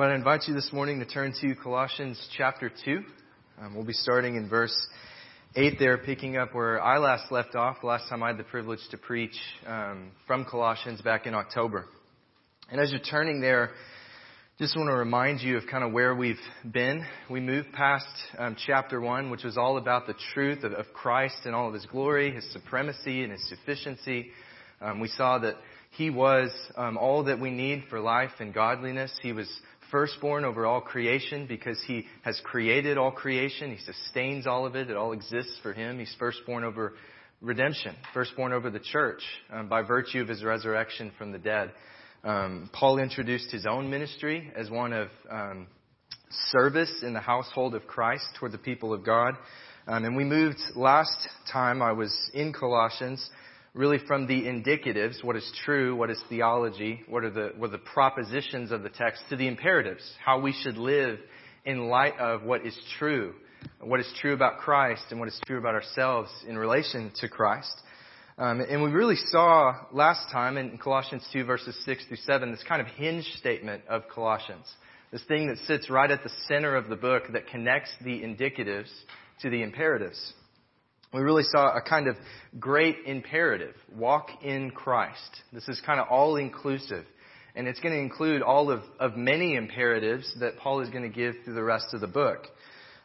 Well, I invite you this morning to turn to Colossians chapter 2. Um, we'll be starting in verse 8 there, picking up where I last left off, the last time I had the privilege to preach um, from Colossians back in October. And as you're turning there, just want to remind you of kind of where we've been. We moved past um, chapter 1, which was all about the truth of, of, Christ and all of his glory, his supremacy, and his sufficiency. Um, we saw that he was um, all that we need for life and godliness. He was firstborn over all creation because he has created all creation. He sustains all of it. It all exists for him. He's firstborn over redemption, firstborn over the church um, by virtue of his resurrection from the dead. Um, Paul introduced his own ministry as one of um, service in the household of Christ toward the people of God. Um, and we moved last time I was in Colossians really from the indicatives, what is true, what is theology, what are the, what are the propositions of the text, to the imperatives, how we should live in light of what is true, what is true about Christ and what is true about ourselves in relation to Christ. Um, and we really saw last time in Colossians 2 verses 6 through 7 this kind of hinge statement of Colossians. This thing that sits right at the center of the book that connects the indicatives to the imperatives we really saw a kind of great imperative walk in Christ. This is kind of all inclusive. And it's going to include all of, of many imperatives that Paul is going to give through the rest of the book.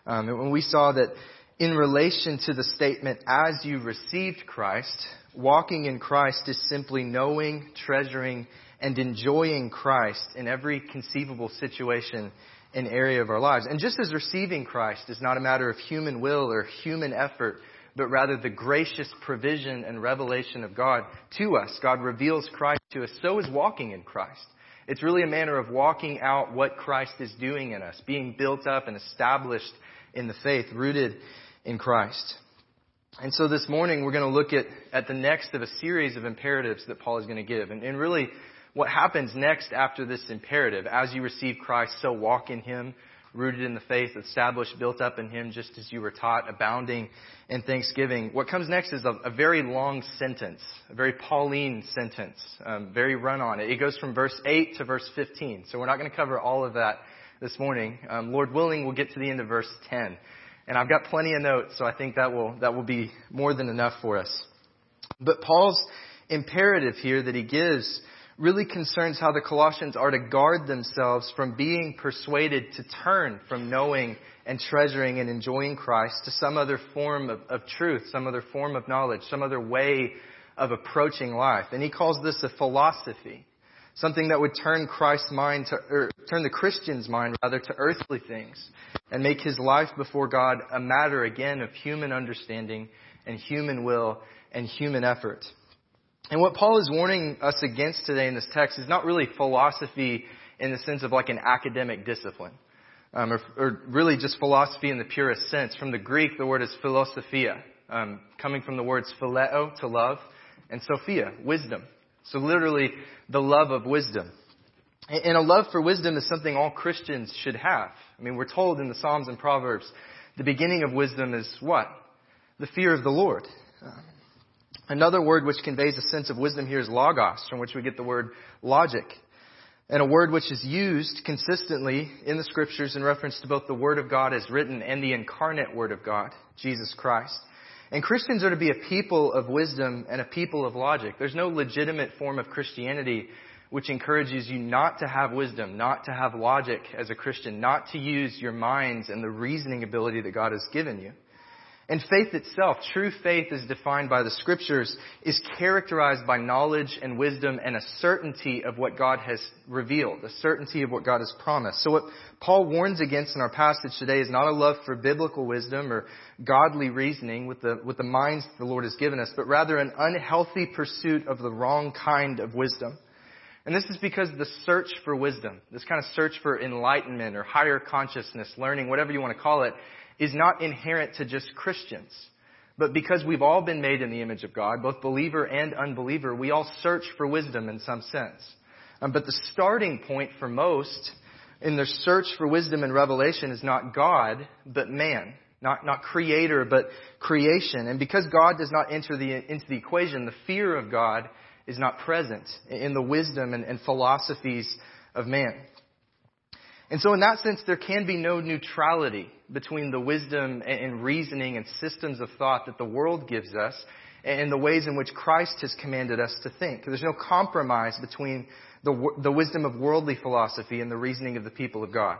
Um, and when we saw that in relation to the statement, as you received Christ, walking in Christ is simply knowing, treasuring, and enjoying Christ in every conceivable situation and area of our lives. And just as receiving Christ is not a matter of human will or human effort, but rather the gracious provision and revelation of God to us. God reveals Christ to us. So is walking in Christ. It's really a manner of walking out what Christ is doing in us, being built up and established in the faith, rooted in Christ. And so this morning we're going to look at, at the next of a series of imperatives that Paul is going to give. And, and really what happens next after this imperative, as you receive Christ, so walk in Him, rooted in the faith, established, built up in Him, just as you were taught, abounding in thanksgiving. What comes next is a, a very long sentence, a very Pauline sentence, um, very run on. It goes from verse 8 to verse 15. So we're not going to cover all of that this morning. Um, Lord willing, we'll get to the end of verse 10. And I've got plenty of notes, so I think that will, that will be more than enough for us. But Paul's imperative here that he gives really concerns how the Colossians are to guard themselves from being persuaded to turn from knowing and treasuring and enjoying Christ to some other form of, of, truth, some other form of knowledge, some other way of approaching life. And he calls this a philosophy. Something that would turn Christ's mind to, or turn the Christian's mind rather to earthly things and make his life before God a matter again of human understanding and human will and human effort. And what Paul is warning us against today in this text is not really philosophy in the sense of like an academic discipline, um, or, or, really just philosophy in the purest sense. From the Greek, the word is philosophia, um, coming from the words phileo, to love, and sophia, wisdom. So literally, the love of wisdom. And a love for wisdom is something all Christians should have. I mean, we're told in the Psalms and Proverbs, the beginning of wisdom is what? The fear of the Lord. Another word which conveys a sense of wisdom here is logos, from which we get the word logic. And a word which is used consistently in the scriptures in reference to both the Word of God as written and the incarnate Word of God, Jesus Christ. And Christians are to be a people of wisdom and a people of logic. There's no legitimate form of Christianity which encourages you not to have wisdom, not to have logic as a Christian, not to use your minds and the reasoning ability that God has given you. And faith itself, true faith is defined by the scriptures, is characterized by knowledge and wisdom and a certainty of what God has revealed, a certainty of what God has promised. So what Paul warns against in our passage today is not a love for biblical wisdom or godly reasoning with the, with the minds the Lord has given us, but rather an unhealthy pursuit of the wrong kind of wisdom. And this is because the search for wisdom, this kind of search for enlightenment or higher consciousness, learning, whatever you want to call it, is not inherent to just Christians. But because we've all been made in the image of God, both believer and unbeliever, we all search for wisdom in some sense. Um, but the starting point for most in their search for wisdom and revelation is not God, but man. Not, not creator, but creation. And because God does not enter the, into the equation, the fear of God is not present in the wisdom and, and philosophies of man. And so in that sense, there can be no neutrality between the wisdom and reasoning and systems of thought that the world gives us and the ways in which Christ has commanded us to think. There's no compromise between the, the wisdom of worldly philosophy and the reasoning of the people of God.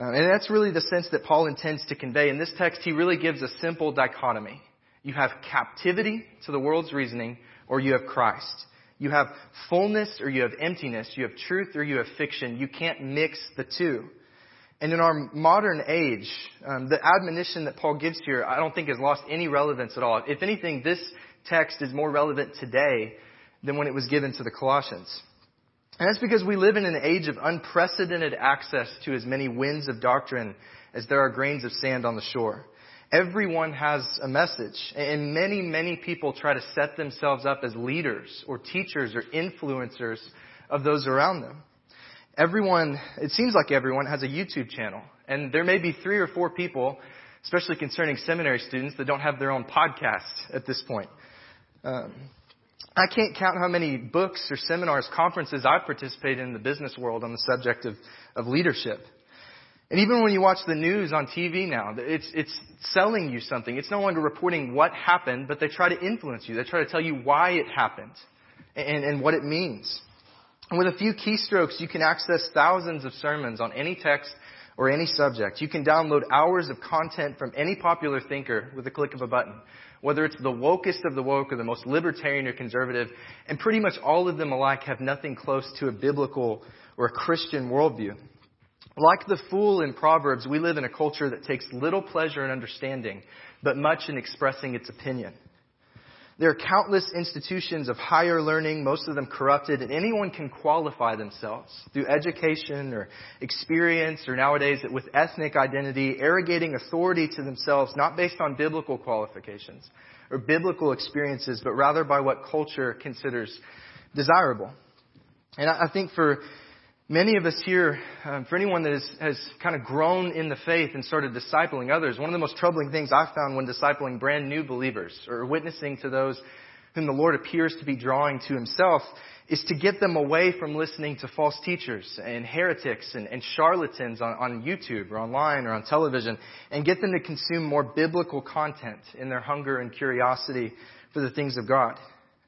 Uh, and that's really the sense that Paul intends to convey. In this text, he really gives a simple dichotomy. You have captivity to the world's reasoning, or you have Christ. You have fullness or you have emptiness. You have truth or you have fiction. You can't mix the two. And in our modern age, um, the admonition that Paul gives here, I don't think has lost any relevance at all. If anything, this text is more relevant today than when it was given to the Colossians. And that's because we live in an age of unprecedented access to as many winds of doctrine as there are grains of sand on the shore. Everyone has a message, and many, many people try to set themselves up as leaders or teachers or influencers of those around them. Everyone, it seems like everyone has a YouTube channel, and there may be three or four people, especially concerning seminary students, that don't have their own podcast at this point. Um, I can't count how many books or seminars, conferences I've participated in, the business world on the subject of, of leadership. And even when you watch the news on TV now, it's, it's selling you something. It's no longer reporting what happened, but they try to influence you. They try to tell you why it happened and, and what it means. And with a few keystrokes, you can access thousands of sermons on any text or any subject. You can download hours of content from any popular thinker with a click of a button whether it's the wokest of the woke or the most libertarian or conservative, and pretty much all of them alike have nothing close to a biblical or a Christian worldview. Like the fool in Proverbs, we live in a culture that takes little pleasure in understanding, but much in expressing its opinion. There are countless institutions of higher learning, most of them corrupted, and anyone can qualify themselves through education or experience or nowadays with ethnic identity, arrogating authority to themselves not based on biblical qualifications or biblical experiences, but rather by what culture considers desirable. And I think for Many of us here, um, for anyone that has, has kind of grown in the faith and started discipling others, one of the most troubling things I've found when discipling brand new believers or witnessing to those whom the Lord appears to be drawing to Himself is to get them away from listening to false teachers and heretics and, and charlatans on, on YouTube or online or on television and get them to consume more biblical content in their hunger and curiosity for the things of God.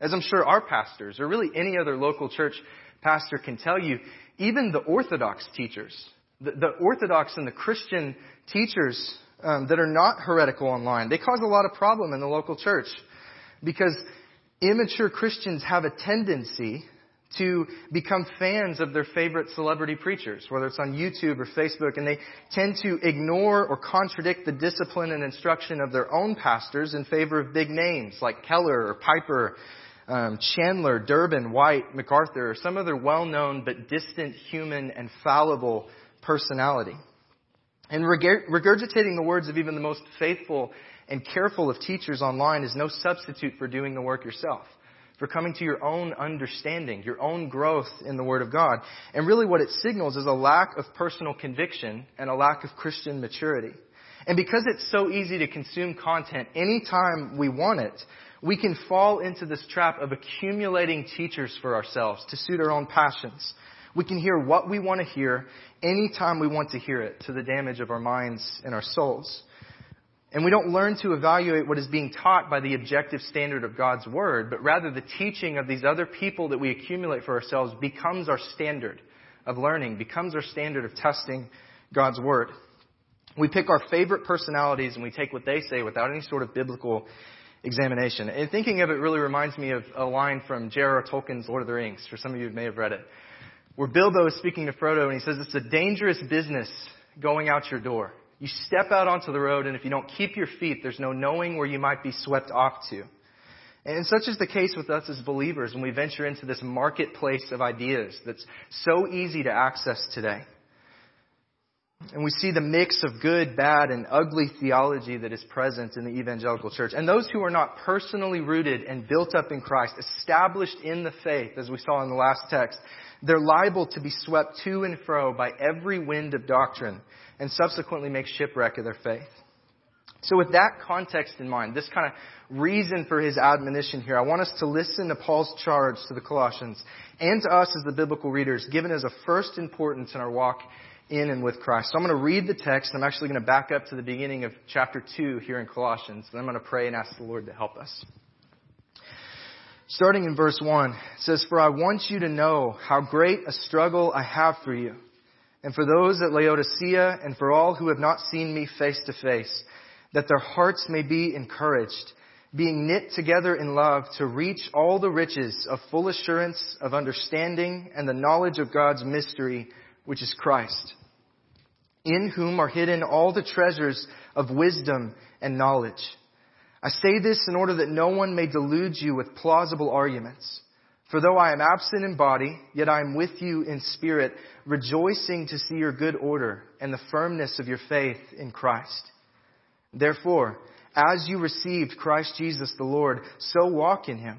As I'm sure our pastors or really any other local church pastor can tell you, even the Orthodox teachers, the, the Orthodox and the Christian teachers um, that are not heretical online, they cause a lot of problem in the local church because immature Christians have a tendency to become fans of their favorite celebrity preachers, whether it's on YouTube or Facebook, and they tend to ignore or contradict the discipline and instruction of their own pastors in favor of big names like Keller or Piper um, Chandler, Durbin, White, MacArthur, or some other well-known but distant human and fallible personality. And regurgitating the words of even the most faithful and careful of teachers online is no substitute for doing the work yourself, for coming to your own understanding, your own growth in the Word of God. And really what it signals is a lack of personal conviction and a lack of Christian maturity. And because it's so easy to consume content anytime we want it, we can fall into this trap of accumulating teachers for ourselves to suit our own passions. We can hear what we want to hear anytime we want to hear it to the damage of our minds and our souls. And we don't learn to evaluate what is being taught by the objective standard of God's Word, but rather the teaching of these other people that we accumulate for ourselves becomes our standard of learning, becomes our standard of testing God's Word. We pick our favorite personalities and we take what they say without any sort of biblical examination. And thinking of it really reminds me of a line from J.R.R. Tolkien's Lord of the Rings, for some of you who may have read it, where Bilbo is speaking to Frodo and he says, it's a dangerous business going out your door. You step out onto the road and if you don't keep your feet, there's no knowing where you might be swept off to. And such is the case with us as believers when we venture into this marketplace of ideas that's so easy to access today. And we see the mix of good, bad, and ugly theology that is present in the evangelical church. And those who are not personally rooted and built up in Christ, established in the faith, as we saw in the last text, they're liable to be swept to and fro by every wind of doctrine and subsequently make shipwreck of their faith. So with that context in mind, this kind of reason for his admonition here, I want us to listen to Paul's charge to the Colossians and to us as the biblical readers, given as a first importance in our walk in and with Christ. So I'm going to read the text. I'm actually going to back up to the beginning of chapter 2 here in Colossians, and I'm going to pray and ask the Lord to help us. Starting in verse 1, it says, For I want you to know how great a struggle I have for you, and for those at Laodicea, and for all who have not seen me face to face, that their hearts may be encouraged, being knit together in love to reach all the riches of full assurance of understanding and the knowledge of God's mystery, which is Christ, in whom are hidden all the treasures of wisdom and knowledge. I say this in order that no one may delude you with plausible arguments. For though I am absent in body, yet I am with you in spirit, rejoicing to see your good order and the firmness of your faith in Christ. Therefore, as you received Christ Jesus the Lord, so walk in him,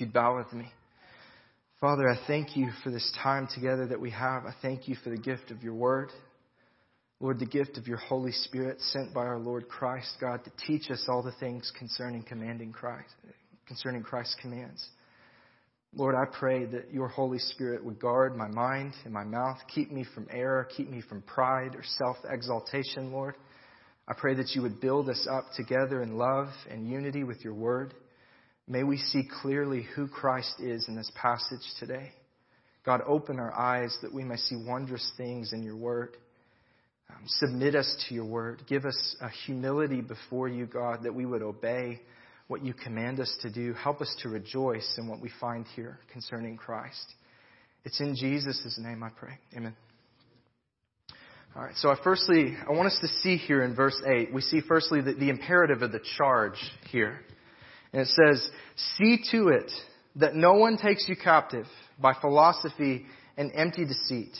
You'd bow with me. Father, I thank you for this time together that we have. I thank you for the gift of your word. Lord, the gift of your Holy Spirit sent by our Lord Christ, God, to teach us all the things concerning commanding Christ, concerning Christ's commands. Lord, I pray that your Holy Spirit would guard my mind and my mouth, keep me from error, keep me from pride or self exaltation, Lord. I pray that you would build us up together in love and unity with your word. May we see clearly who Christ is in this passage today. God, open our eyes that we may see wondrous things in your word. Um, submit us to your word. Give us a humility before you, God, that we would obey what you command us to do. Help us to rejoice in what we find here concerning Christ. It's in Jesus' name I pray. Amen. All right, so I firstly, I want us to see here in verse 8, we see firstly the, the imperative of the charge here. And it says, See to it that no one takes you captive by philosophy and empty deceit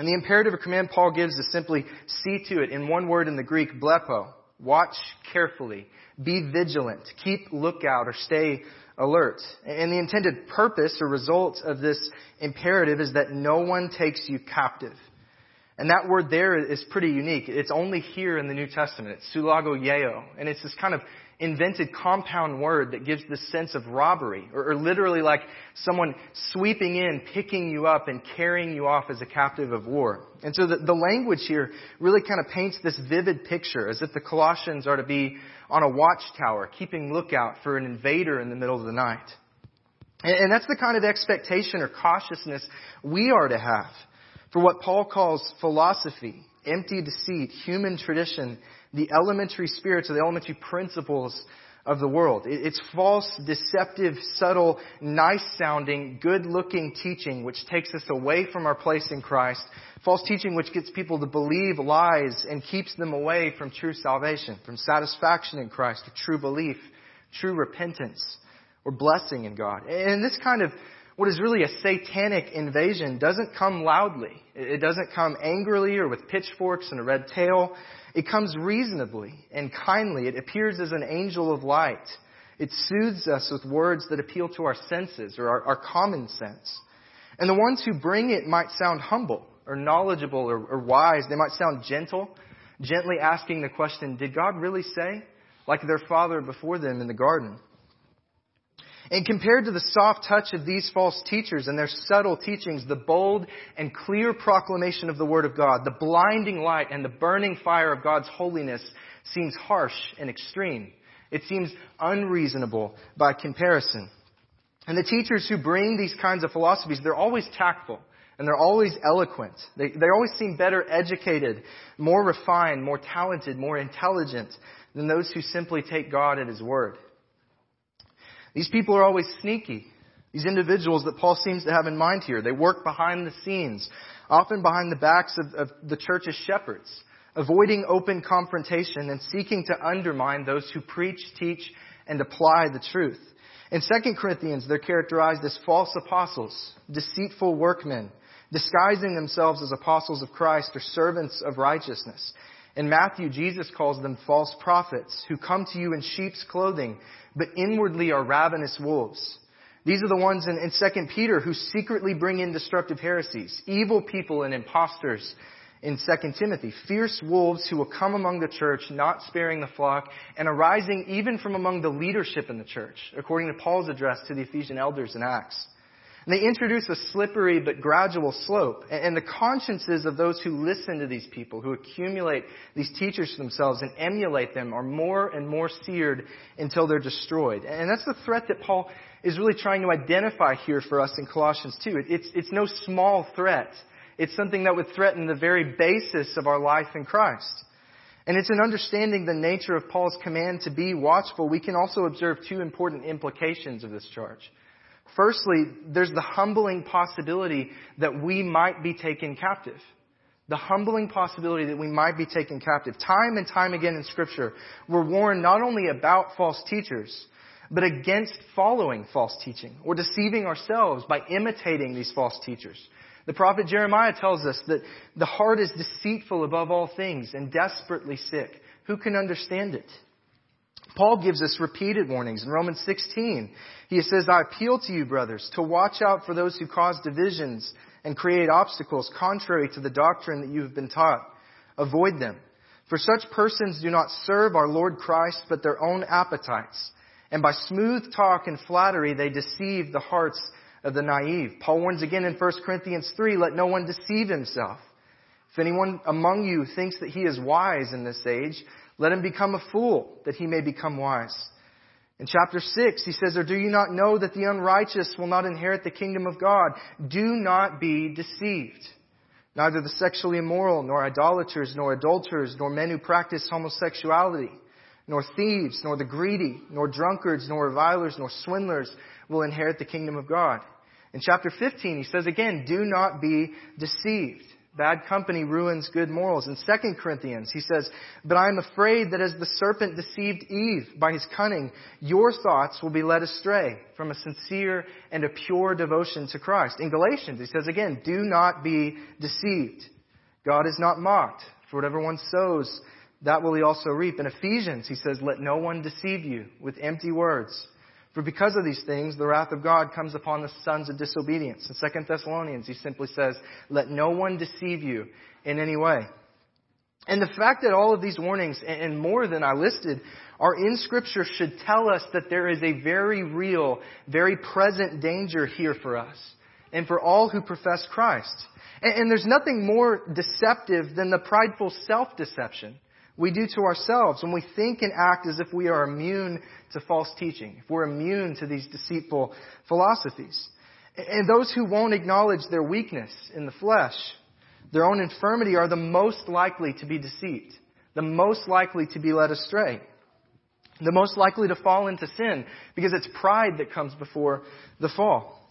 and the imperative or command Paul gives is simply see to it in one word in the Greek, blepo. Watch carefully. Be vigilant. Keep lookout or stay alert. And the intended purpose or result of this imperative is that no one takes you captive. And that word there is pretty unique. It's only here in the New Testament. It's sulagogeo. And it's this kind of invented compound word that gives this sense of robbery, or, or, literally like someone sweeping in, picking you up, and carrying you off as a captive of war. And so the, the language here really kind of paints this vivid picture as if the Colossians are to be on a watchtower, keeping lookout for an invader in the middle of the night. And, and that's the kind of expectation or cautiousness we are to have for what Paul calls philosophy, empty deceit, human tradition, the elementary spirits or the elementary principles of the world. It's false, deceptive, subtle, nice sounding, good looking teaching which takes us away from our place in Christ. False teaching which gets people to believe lies and keeps them away from true salvation, from satisfaction in Christ, true belief, true repentance, or blessing in God. And this kind of what is really a satanic invasion doesn't come loudly. It doesn't come angrily or with pitchforks and a red tail. It comes reasonably and kindly. It appears as an angel of light. It soothes us with words that appeal to our senses or our, our common sense. And the ones who bring it might sound humble or knowledgeable or, or wise. They might sound gentle, gently asking the question, did God really say? Like their father before them in the garden. And compared to the soft touch of these false teachers and their subtle teachings, the bold and clear proclamation of the Word of God, the blinding light and the burning fire of God's holiness seems harsh and extreme. It seems unreasonable by comparison. And the teachers who bring these kinds of philosophies, they're always tactful and they're always eloquent. They, they always seem better educated, more refined, more talented, more intelligent than those who simply take God at His word. These people are always sneaky. These individuals that Paul seems to have in mind here, they work behind the scenes, often behind the backs of, of the church's shepherds, avoiding open confrontation and seeking to undermine those who preach, teach, and apply the truth. In 2 Corinthians, they're characterized as false apostles, deceitful workmen, disguising themselves as apostles of Christ or servants of righteousness. In Matthew, Jesus calls them false prophets who come to you in sheep's clothing, but inwardly are ravenous wolves. These are the ones in, in 2 Peter who secretly bring in destructive heresies, evil people and impostors in 2 Timothy, fierce wolves who will come among the church, not sparing the flock, and arising even from among the leadership in the church, according to Paul's address to the Ephesian elders in Acts. And they introduce a slippery but gradual slope. And the consciences of those who listen to these people, who accumulate these teachers themselves and emulate them, are more and more seared until they're destroyed. And that's the threat that Paul is really trying to identify here for us in Colossians 2. It's, it's no small threat. It's something that would threaten the very basis of our life in Christ. And it's in understanding the nature of Paul's command to be watchful, we can also observe two important implications of this charge. Firstly, there's the humbling possibility that we might be taken captive. The humbling possibility that we might be taken captive. Time and time again in Scripture, we're warned not only about false teachers, but against following false teaching or deceiving ourselves by imitating these false teachers. The prophet Jeremiah tells us that the heart is deceitful above all things and desperately sick. Who can understand it? Paul gives us repeated warnings. In Romans 16, he says, I appeal to you, brothers, to watch out for those who cause divisions and create obstacles contrary to the doctrine that you have been taught. Avoid them. For such persons do not serve our Lord Christ, but their own appetites. And by smooth talk and flattery, they deceive the hearts of the naive. Paul warns again in 1 Corinthians 3, let no one deceive himself. If anyone among you thinks that he is wise in this age, let him become a fool, that he may become wise. In chapter 6, he says, Or do you not know that the unrighteous will not inherit the kingdom of God? Do not be deceived. Neither the sexually immoral, nor idolaters, nor adulterers, nor men who practice homosexuality, nor thieves, nor the greedy, nor drunkards, nor revilers, nor swindlers will inherit the kingdom of God. In chapter 15, he says again, do not be deceived. Bad company ruins good morals. In 2 Corinthians, he says, But I am afraid that as the serpent deceived Eve by his cunning, your thoughts will be led astray from a sincere and a pure devotion to Christ. In Galatians, he says again, Do not be deceived. God is not mocked. For whatever one sows, that will he also reap. In Ephesians, he says, Let no one deceive you with empty words. For because of these things, the wrath of God comes upon the sons of disobedience. In 2 Thessalonians, he simply says, let no one deceive you in any way. And the fact that all of these warnings, and more than I listed, are in Scripture should tell us that there is a very real, very present danger here for us and for all who profess Christ. And, there's nothing more deceptive than the prideful self-deception we do to ourselves when we think and act as if we are immune to false teaching, if we're immune to these deceitful philosophies. And those who won't acknowledge their weakness in the flesh, their own infirmity, are the most likely to be deceived, the most likely to be led astray, the most likely to fall into sin, because it's pride that comes before the fall.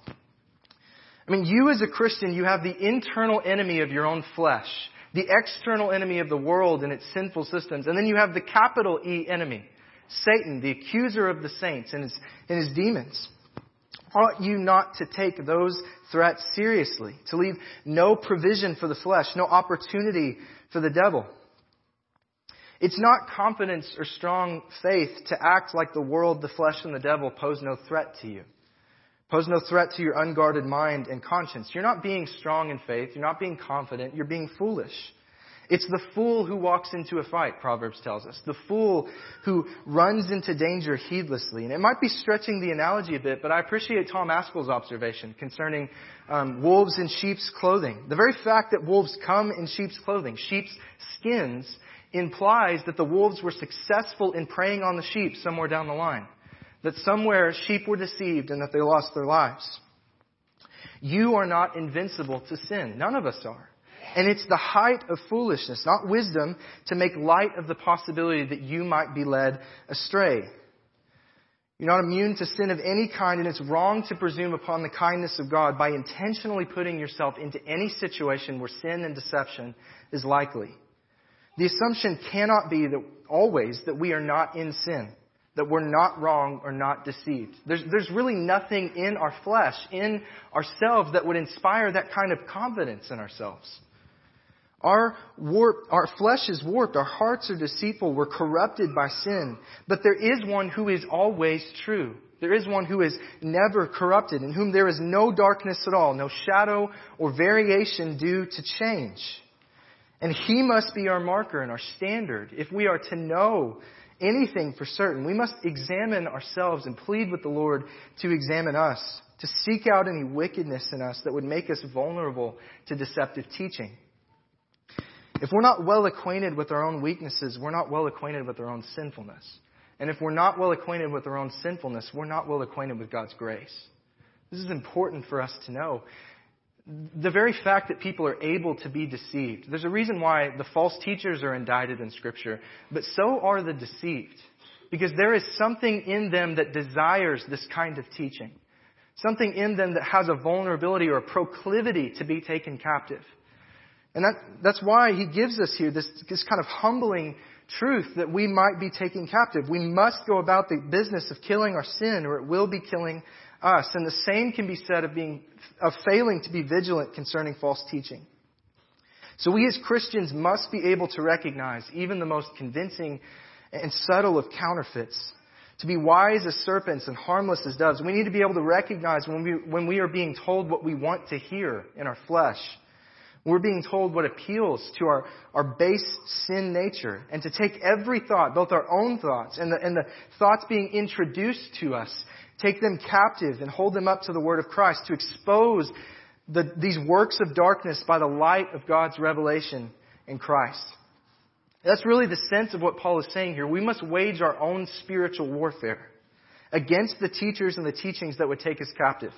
I mean, you as a Christian, you have the internal enemy of your own flesh the external enemy of the world and its sinful systems. And then you have the capital E enemy, Satan, the accuser of the saints and his, and his demons. Ought you not to take those threats seriously, to leave no provision for the flesh, no opportunity for the devil? It's not confidence or strong faith to act like the world, the flesh, and the devil pose no threat to you. Pose no threat to your unguarded mind and conscience. You're not being strong in faith. You're not being confident. You're being foolish. It's the fool who walks into a fight, Proverbs tells us. The fool who runs into danger heedlessly. And it might be stretching the analogy a bit, but I appreciate Tom Ascol's observation concerning um, wolves in sheep's clothing. The very fact that wolves come in sheep's clothing, sheep's skins, implies that the wolves were successful in preying on the sheep somewhere down the line that somewhere sheep were deceived and that they lost their lives. You are not invincible to sin. None of us are. And it's the height of foolishness, not wisdom, to make light of the possibility that you might be led astray. You're not immune to sin of any kind, and it's wrong to presume upon the kindness of God by intentionally putting yourself into any situation where sin and deception is likely. The assumption cannot be that always that we are not in sin that we're not wrong or not deceived. There's, there's really nothing in our flesh, in ourselves, that would inspire that kind of confidence in ourselves. Our, warp, our flesh is warped, our hearts are deceitful, we're corrupted by sin. But there is one who is always true. There is one who is never corrupted, in whom there is no darkness at all, no shadow or variation due to change. And he must be our marker and our standard. If we are to know anything for certain, we must examine ourselves and plead with the Lord to examine us, to seek out any wickedness in us that would make us vulnerable to deceptive teaching. If we're not well acquainted with our own weaknesses, we're not well acquainted with our own sinfulness. And if we're not well acquainted with our own sinfulness, we're not well acquainted with God's grace. This is important for us to know. The very fact that people are able to be deceived, there's a reason why the false teachers are indicted in Scripture, but so are the deceived. Because there is something in them that desires this kind of teaching. Something in them that has a vulnerability or a proclivity to be taken captive. And that, that's why he gives us here this, this kind of humbling truth that we might be taken captive. We must go about the business of killing our sin or it will be killing us. And the same can be said of being, of failing to be vigilant concerning false teaching. So we as Christians must be able to recognize even the most convincing and subtle of counterfeits. To be wise as serpents and harmless as doves. We need to be able to recognize when we, when we are being told what we want to hear in our flesh we're being told what appeals to our, our base sin nature and to take every thought, both our own thoughts and the, and the thoughts being introduced to us, take them captive and hold them up to the Word of Christ to expose the, these works of darkness by the light of God's revelation in Christ. That's really the sense of what Paul is saying here. We must wage our own spiritual warfare against the teachers and the teachings that would take us captive.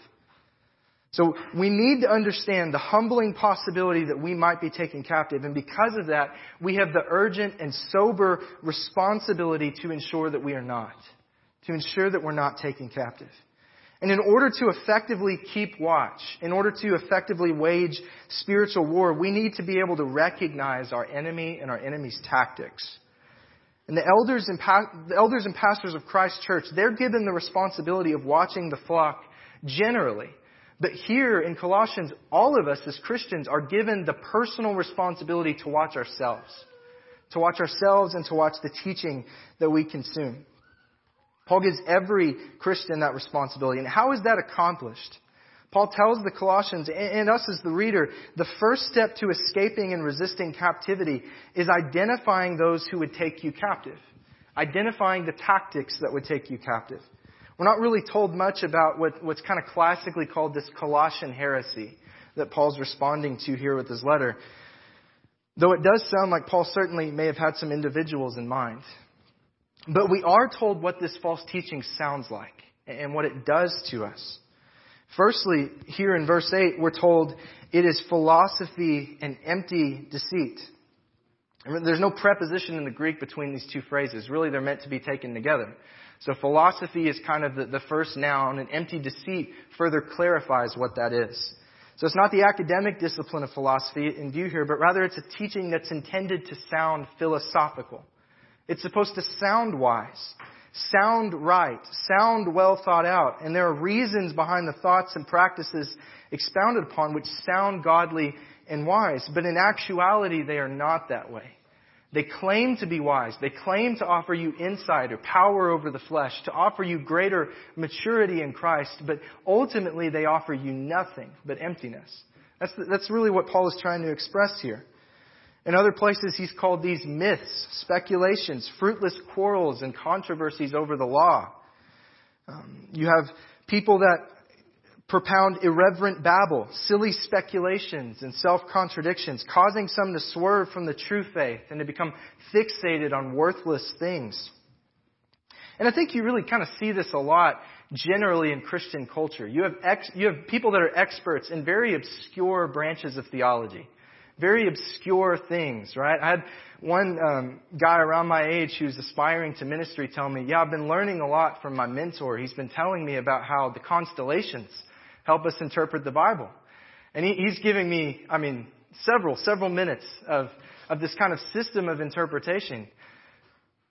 So we need to understand the humbling possibility that we might be taken captive. And because of that, we have the urgent and sober responsibility to ensure that we are not. To ensure that we're not taken captive. And in order to effectively keep watch, in order to effectively wage spiritual war, we need to be able to recognize our enemy and our enemy's tactics. And the elders and, pa- the elders and pastors of Christ Church, they're given the responsibility of watching the flock generally but here in Colossians, all of us as Christians are given the personal responsibility to watch ourselves. To watch ourselves and to watch the teaching that we consume. Paul gives every Christian that responsibility. And how is that accomplished? Paul tells the Colossians and us as the reader, the first step to escaping and resisting captivity is identifying those who would take you captive. Identifying the tactics that would take you captive. We're not really told much about what, what's kind of classically called this Colossian heresy that Paul's responding to here with his letter. Though it does sound like Paul certainly may have had some individuals in mind. But we are told what this false teaching sounds like and what it does to us. Firstly, here in verse 8, we're told it is philosophy and empty deceit. There's no preposition in the Greek between these two phrases. Really, they're meant to be taken together. So philosophy is kind of the, the first noun, and empty deceit further clarifies what that is. So it's not the academic discipline of philosophy in view here, but rather it's a teaching that's intended to sound philosophical. It's supposed to sound wise, sound right, sound well thought out, and there are reasons behind the thoughts and practices expounded upon which sound godly and wise, but in actuality they are not that way. They claim to be wise. They claim to offer you insight or power over the flesh, to offer you greater maturity in Christ, but ultimately they offer you nothing but emptiness. That's, that's really what Paul is trying to express here. In other places, he's called these myths, speculations, fruitless quarrels, and controversies over the law. Um, you have people that propound irreverent babble, silly speculations, and self-contradictions, causing some to swerve from the true faith and to become fixated on worthless things. And I think you really kind of see this a lot generally in Christian culture. You have, ex, you have people that are experts in very obscure branches of theology. Very obscure things, right? I had one um, guy around my age who's aspiring to ministry tell me, yeah, I've been learning a lot from my mentor. He's been telling me about how the constellations help us interpret the Bible. And he, he's giving me, I mean, several, several minutes of, of this kind of system of interpretation.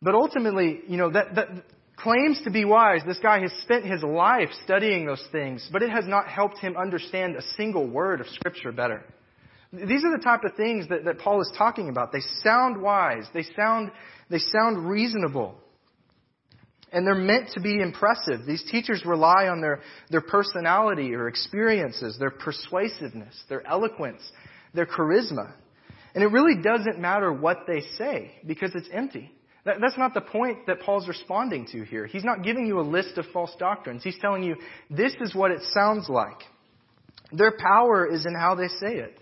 But ultimately, you know, that, that claims to be wise. This guy has spent his life studying those things, but it has not helped him understand a single word of Scripture better. These are the type of things that, that Paul is talking about. They sound wise. They sound, they sound reasonable. And they're meant to be impressive. These teachers rely on their, their personality or experiences, their persuasiveness, their eloquence, their charisma. And it really doesn't matter what they say because it's empty. That, that's not the point that Paul's responding to here. He's not giving you a list of false doctrines. He's telling you this is what it sounds like. Their power is in how they say it.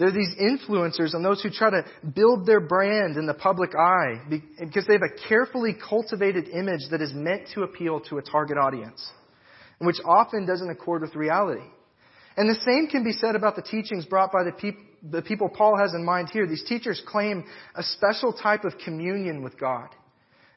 They're these influencers and those who try to build their brand in the public eye because they have a carefully cultivated image that is meant to appeal to a target audience, which often doesn't accord with reality. And the same can be said about the teachings brought by the, the people Paul has in mind here. These teachers claim a special type of communion with God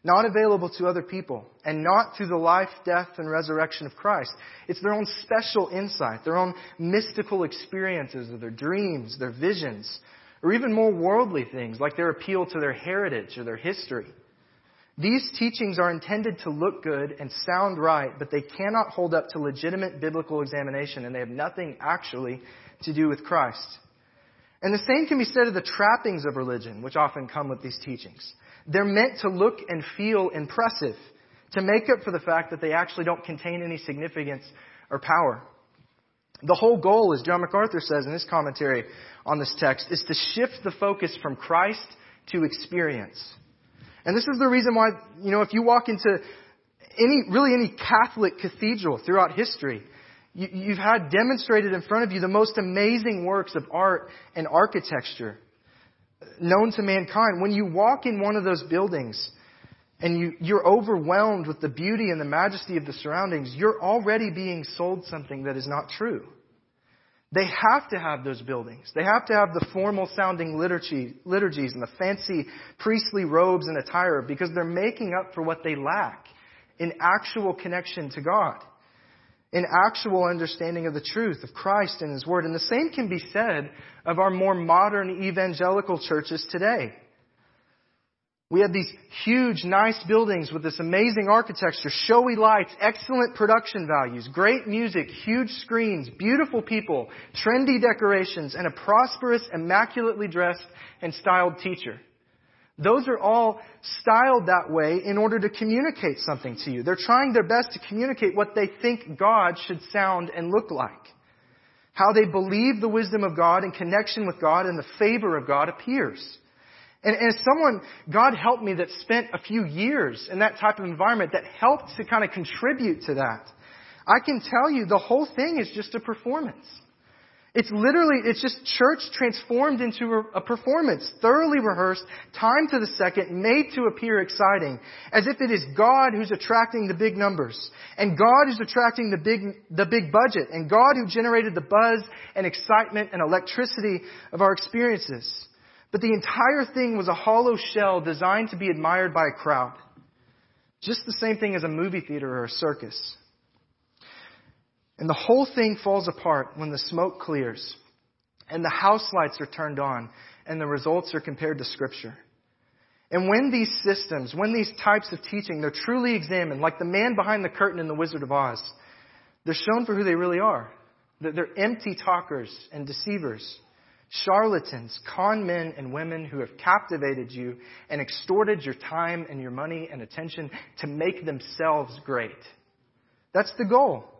not available to other people, and not through the life, death, and resurrection of Christ. It's their own special insight, their own mystical experiences, or their dreams, their visions, or even more worldly things like their appeal to their heritage or their history. These teachings are intended to look good and sound right, but they cannot hold up to legitimate biblical examination, and they have nothing actually to do with Christ. And the same can be said of the trappings of religion, which often come with these teachings. They're meant to look and feel impressive, to make up for the fact that they actually don't contain any significance or power. The whole goal, as John MacArthur says in his commentary on this text, is to shift the focus from Christ to experience. And this is the reason why, you know, if you walk into any, really any Catholic cathedral throughout history, you, have had demonstrated in front of you the most amazing works of art and architecture known to mankind. When you walk in one of those buildings and you, you're overwhelmed with the beauty and the majesty of the surroundings, you're already being sold something that is not true. They have to have those buildings. They have to have the formal sounding liturgy, liturgies and the fancy priestly robes and attire because they're making up for what they lack in actual connection to God an actual understanding of the truth of Christ and His Word. And the same can be said of our more modern evangelical churches today. We have these huge, nice buildings with this amazing architecture, showy lights, excellent production values, great music, huge screens, beautiful people, trendy decorations, and a prosperous, immaculately dressed and styled teacher. Those are all styled that way in order to communicate something to you. They're trying their best to communicate what they think God should sound and look like. How they believe the wisdom of God and connection with God and the favor of God appears. And, as someone, God helped me that spent a few years in that type of environment that helped to kind of contribute to that. I can tell you the whole thing is just a performance. It's literally, it's just church transformed into a, performance, thoroughly rehearsed, timed to the second, made to appear exciting, as if it is God who's attracting the big numbers, and God who's attracting the big, the big budget, and God who generated the buzz and excitement and electricity of our experiences. But the entire thing was a hollow shell designed to be admired by a crowd. Just the same thing as a movie theater or a circus. And the whole thing falls apart when the smoke clears and the house lights are turned on and the results are compared to Scripture. And when these systems, when these types of teaching, they're truly examined, like the man behind the curtain in The Wizard of Oz, they're shown for who they really are. That they're empty talkers and deceivers, charlatans, con men and women who have captivated you and extorted your time and your money and attention to make themselves great. That's the goal.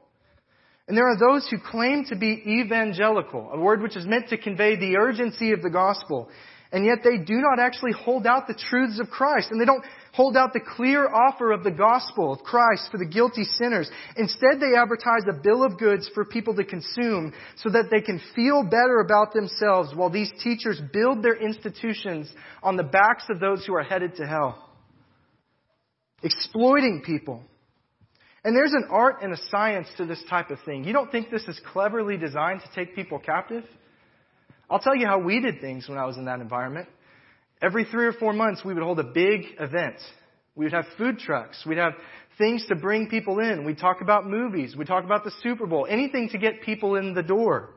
And there are those who claim to be evangelical, a word which is meant to convey the urgency of the gospel. And yet they do not actually hold out the truths of Christ. And they don't hold out the clear offer of the gospel of Christ for the guilty sinners. Instead, they advertise a bill of goods for people to consume so that they can feel better about themselves while these teachers build their institutions on the backs of those who are headed to hell. Exploiting people and there's an art and a science to this type of thing. You don't think this is cleverly designed to take people captive? I'll tell you how we did things when I was in that environment. Every three or four months, we would hold a big event. We would have food trucks. We'd have things to bring people in. We'd talk about movies. We'd talk about the Super Bowl. Anything to get people in the door.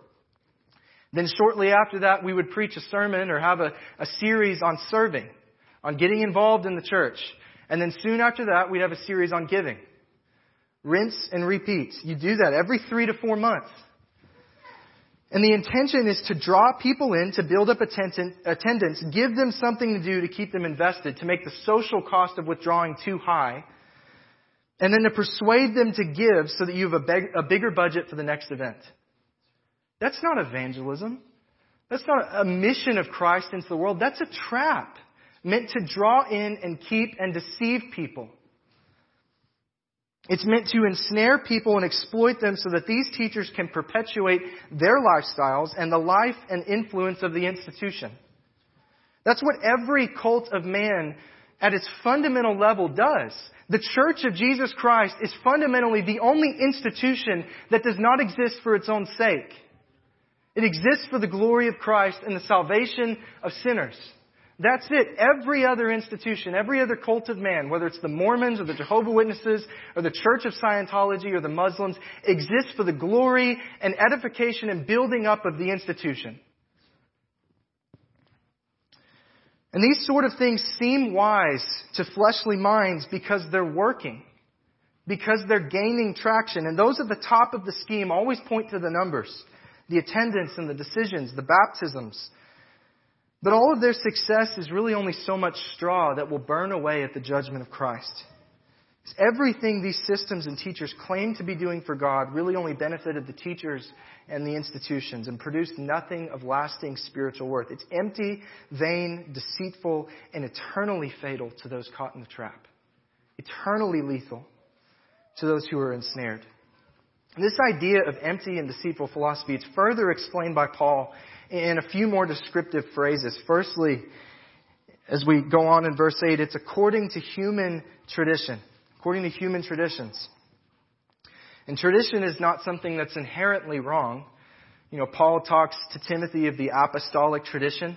Then shortly after that, we would preach a sermon or have a, a series on serving, on getting involved in the church. And then soon after that, we'd have a series on giving. Rinse and repeat. You do that every three to four months. And the intention is to draw people in, to build up attendance, give them something to do to keep them invested, to make the social cost of withdrawing too high, and then to persuade them to give so that you have a, big, a bigger budget for the next event. That's not evangelism. That's not a mission of Christ into the world. That's a trap meant to draw in and keep and deceive people. It's meant to ensnare people and exploit them so that these teachers can perpetuate their lifestyles and the life and influence of the institution. That's what every cult of man at its fundamental level does. The Church of Jesus Christ is fundamentally the only institution that does not exist for its own sake. It exists for the glory of Christ and the salvation of sinners. That's it. Every other institution, every other cult of man, whether it's the Mormons or the Jehovah Witnesses or the Church of Scientology or the Muslims, exists for the glory and edification and building up of the institution. And these sort of things seem wise to fleshly minds because they're working, because they're gaining traction. And those at the top of the scheme always point to the numbers, the attendance and the decisions, the baptisms, but all of their success is really only so much straw that will burn away at the judgment of Christ. Everything these systems and teachers claim to be doing for God really only benefited the teachers and the institutions and produced nothing of lasting spiritual worth. It's empty, vain, deceitful, and eternally fatal to those caught in the trap. Eternally lethal to those who are ensnared. This idea of empty and deceitful philosophy is further explained by Paul in a few more descriptive phrases. Firstly, as we go on in verse 8, it's according to human tradition. According to human traditions. And tradition is not something that's inherently wrong. You know, Paul talks to Timothy of the apostolic tradition,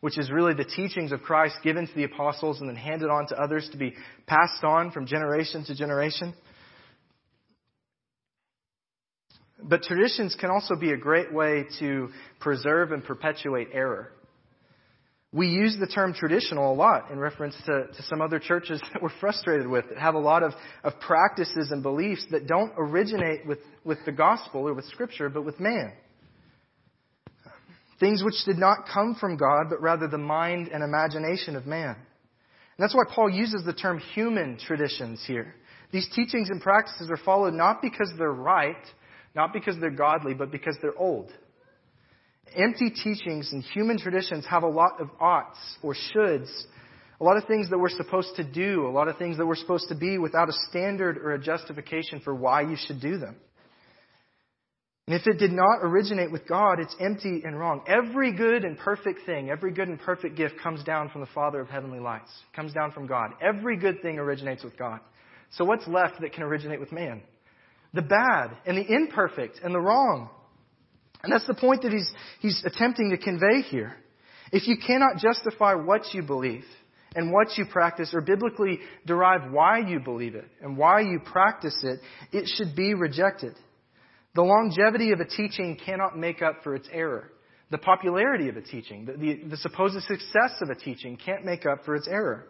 which is really the teachings of Christ given to the apostles and then handed on to others to be passed on from generation to generation. But traditions can also be a great way to preserve and perpetuate error. We use the term traditional a lot in reference to, to some other churches that we're frustrated with, that have a lot of, of practices and beliefs that don't originate with, with the gospel or with scripture, but with man. Things which did not come from God, but rather the mind and imagination of man. And that's why Paul uses the term human traditions here. These teachings and practices are followed not because they're right, not because they're godly, but because they're old. Empty teachings and human traditions have a lot of oughts or shoulds, a lot of things that we're supposed to do, a lot of things that we're supposed to be without a standard or a justification for why you should do them. And if it did not originate with God, it's empty and wrong. Every good and perfect thing, every good and perfect gift comes down from the Father of heavenly lights, comes down from God. Every good thing originates with God. So what's left that can originate with man? The bad and the imperfect and the wrong. And that's the point that he's, he's attempting to convey here. If you cannot justify what you believe and what you practice or biblically derive why you believe it and why you practice it, it should be rejected. The longevity of a teaching cannot make up for its error. The popularity of a teaching, the, the, the supposed success of a teaching can't make up for its error.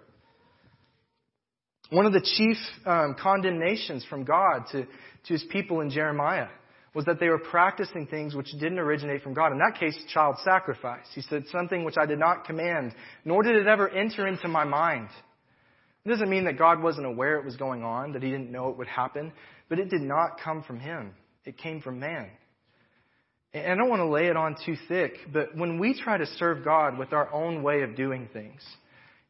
One of the chief um, condemnations from God to, to his people in Jeremiah was that they were practicing things which didn't originate from God. In that case, child sacrifice. He said, something which I did not command, nor did it ever enter into my mind. It doesn't mean that God wasn't aware it was going on, that he didn't know it would happen, but it did not come from him. It came from man. And I don't want to lay it on too thick, but when we try to serve God with our own way of doing things,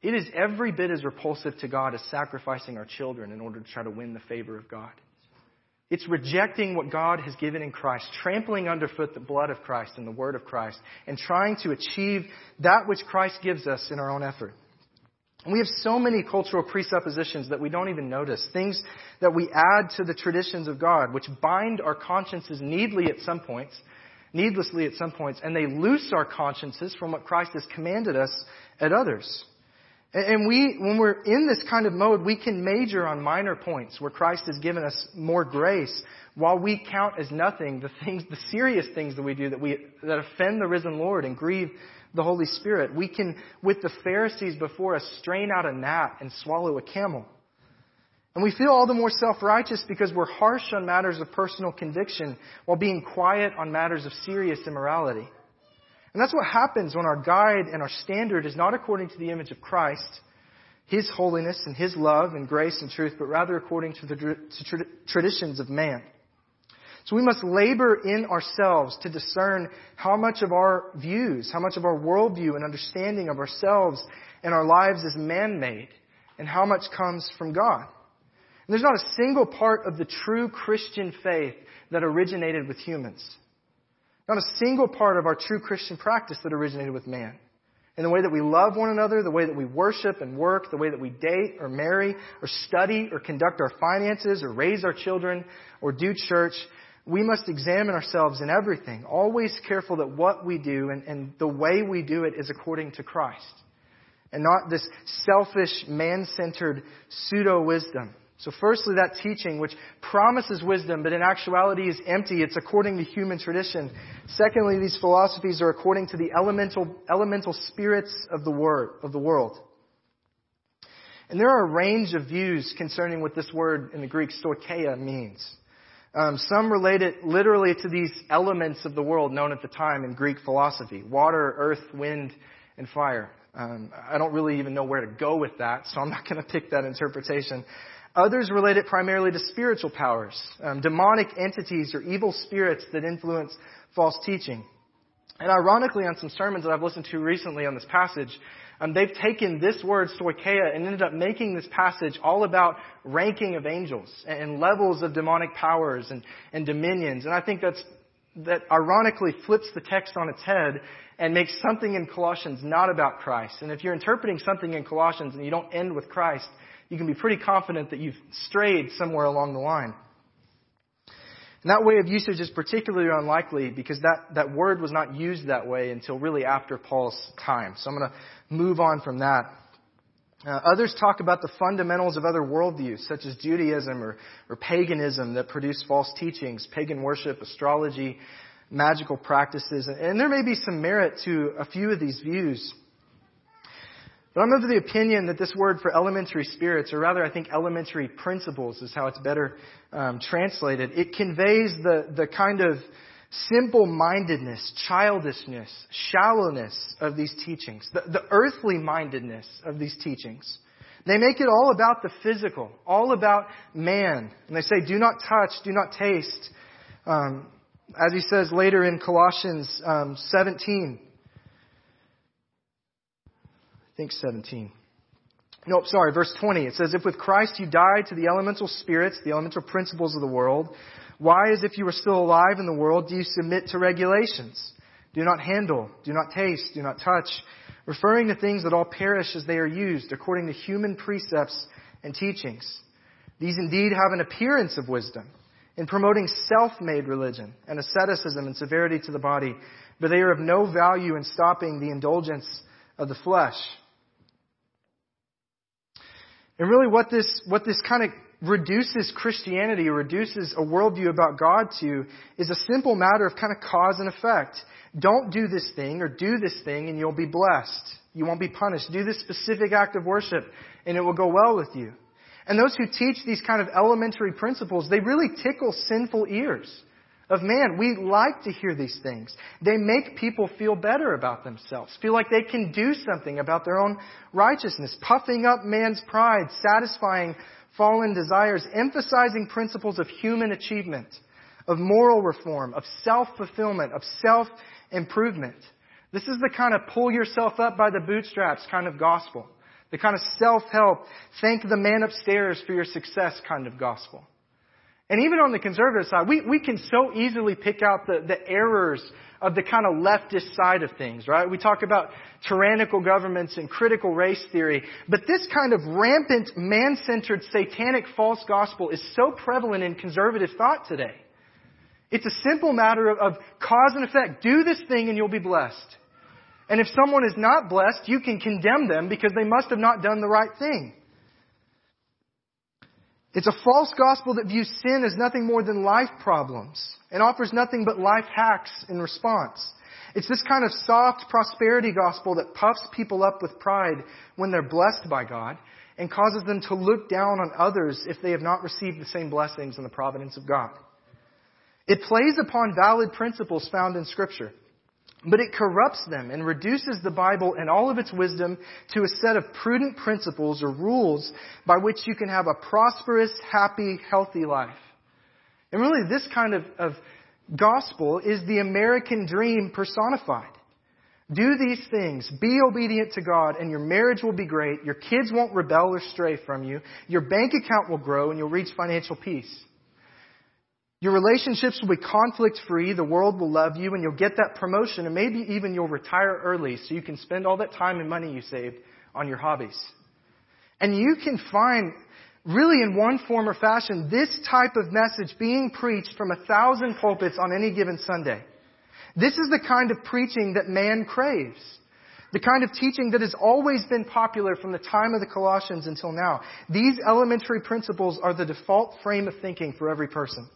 it is every bit as repulsive to God as sacrificing our children in order to try to win the favor of God. It's rejecting what God has given in Christ, trampling underfoot the blood of Christ and the word of Christ, and trying to achieve that which Christ gives us in our own effort. And we have so many cultural presuppositions that we don't even notice. Things that we add to the traditions of God, which bind our consciences needly at some points, needlessly at some points, and they loose our consciences from what Christ has commanded us at others. And we, when we're in this kind of mode, we can major on minor points where Christ has given us more grace while we count as nothing the things, the serious things that we do that we, that offend the risen Lord and grieve the Holy Spirit. We can, with the Pharisees before us, strain out a gnat and swallow a camel. And we feel all the more self-righteous because we're harsh on matters of personal conviction while being quiet on matters of serious immorality. And that's what happens when our guide and our standard is not according to the image of Christ, His holiness and His love and grace and truth, but rather according to the to traditions of man. So we must labor in ourselves to discern how much of our views, how much of our worldview and understanding of ourselves and our lives is man-made, and how much comes from God. And there's not a single part of the true Christian faith that originated with humans. Not a single part of our true Christian practice that originated with man. In the way that we love one another, the way that we worship and work, the way that we date or marry or study or conduct our finances or raise our children or do church, we must examine ourselves in everything, always careful that what we do and, and the way we do it is according to Christ. And not this selfish, man-centered pseudo-wisdom so firstly, that teaching, which promises wisdom, but in actuality is empty. It's according to human tradition. Secondly, these philosophies are according to the elemental, elemental spirits of the, word, of the world. And there are a range of views concerning what this word in the Greek stoicheia means. Um, some relate it literally to these elements of the world known at the time in Greek philosophy water, earth, wind, and fire. Um, I don't really even know where to go with that, so I'm not going to pick that interpretation. Others relate it primarily to spiritual powers, um, demonic entities or evil spirits that influence false teaching. And ironically, on some sermons that I've listened to recently on this passage, um, they've taken this word, stoicheia, and ended up making this passage all about ranking of angels and levels of demonic powers and, and dominions. And I think that's, that ironically flips the text on its head and makes something in Colossians not about Christ. And if you're interpreting something in Colossians and you don't end with Christ, you can be pretty confident that you've strayed somewhere along the line. And that way of usage is particularly unlikely because that, that word was not used that way until really after Paul's time. So I'm going to move on from that. Uh, others talk about the fundamentals of other worldviews, such as Judaism or, or paganism that produce false teachings, pagan worship, astrology, magical practices. And there may be some merit to a few of these views. But I'm of the opinion that this word for elementary spirits, or rather I think elementary principles is how it's better um, translated, it conveys the, the kind of simple-mindedness, childishness, shallowness of these teachings, the, the earthly mindedness of these teachings. They make it all about the physical, all about man. And they say, do not touch, do not taste. Um, as he says later in Colossians um, 17, think 17. Nope, sorry, verse 20. It says, If with Christ you died to the elemental spirits, the elemental principles of the world, why, as if you were still alive in the world, do you submit to regulations? Do not handle, do not taste, do not touch, referring to things that all perish as they are used, according to human precepts and teachings. These indeed have an appearance of wisdom in promoting self-made religion and asceticism and severity to the body, but they are of no value in stopping the indulgence of the flesh. And really what this, what this kind of reduces Christianity or reduces a worldview about God to is a simple matter of kind of cause and effect. Don't do this thing or do this thing and you'll be blessed. You won't be punished. Do this specific act of worship and it will go well with you. And those who teach these kind of elementary principles, they really tickle sinful ears of man. We like to hear these things. They make people feel better about themselves, feel like they can do something about their own righteousness, puffing up man's pride, satisfying fallen desires, emphasizing principles of human achievement, of moral reform, of self-fulfillment, of self-improvement. This is the kind of pull yourself up by the bootstraps kind of gospel. The kind of self-help, thank the man upstairs for your success kind of gospel. And even on the conservative side, we, we can so easily pick out the, the errors of the kind of leftist side of things, right? We talk about tyrannical governments and critical race theory, but this kind of rampant, man-centered, satanic false gospel is so prevalent in conservative thought today. It's a simple matter of, of cause and effect. Do this thing and you'll be blessed. And if someone is not blessed, you can condemn them because they must have not done the right thing. It's a false gospel that views sin as nothing more than life problems and offers nothing but life hacks in response. It's this kind of soft prosperity gospel that puffs people up with pride when they're blessed by God and causes them to look down on others if they have not received the same blessings in the providence of God. It plays upon valid principles found in Scripture, but it corrupts them and reduces the Bible and all of its wisdom to a set of prudent principles or rules by which you can have a prosperous, happy, healthy life. And really, this kind of, of gospel is the American dream personified. Do these things. Be obedient to God and your marriage will be great. Your kids won't rebel or stray from you. Your bank account will grow and you'll reach financial peace. Your relationships will be conflict free. The world will love you and you'll get that promotion and maybe even you'll retire early so you can spend all that time and money you saved on your hobbies. And you can find really in one form or fashion, this type of message being preached from a thousand pulpits on any given Sunday. This is the kind of preaching that man craves. The kind of teaching that has always been popular from the time of the Colossians until now. These elementary principles are the default frame of thinking for every person.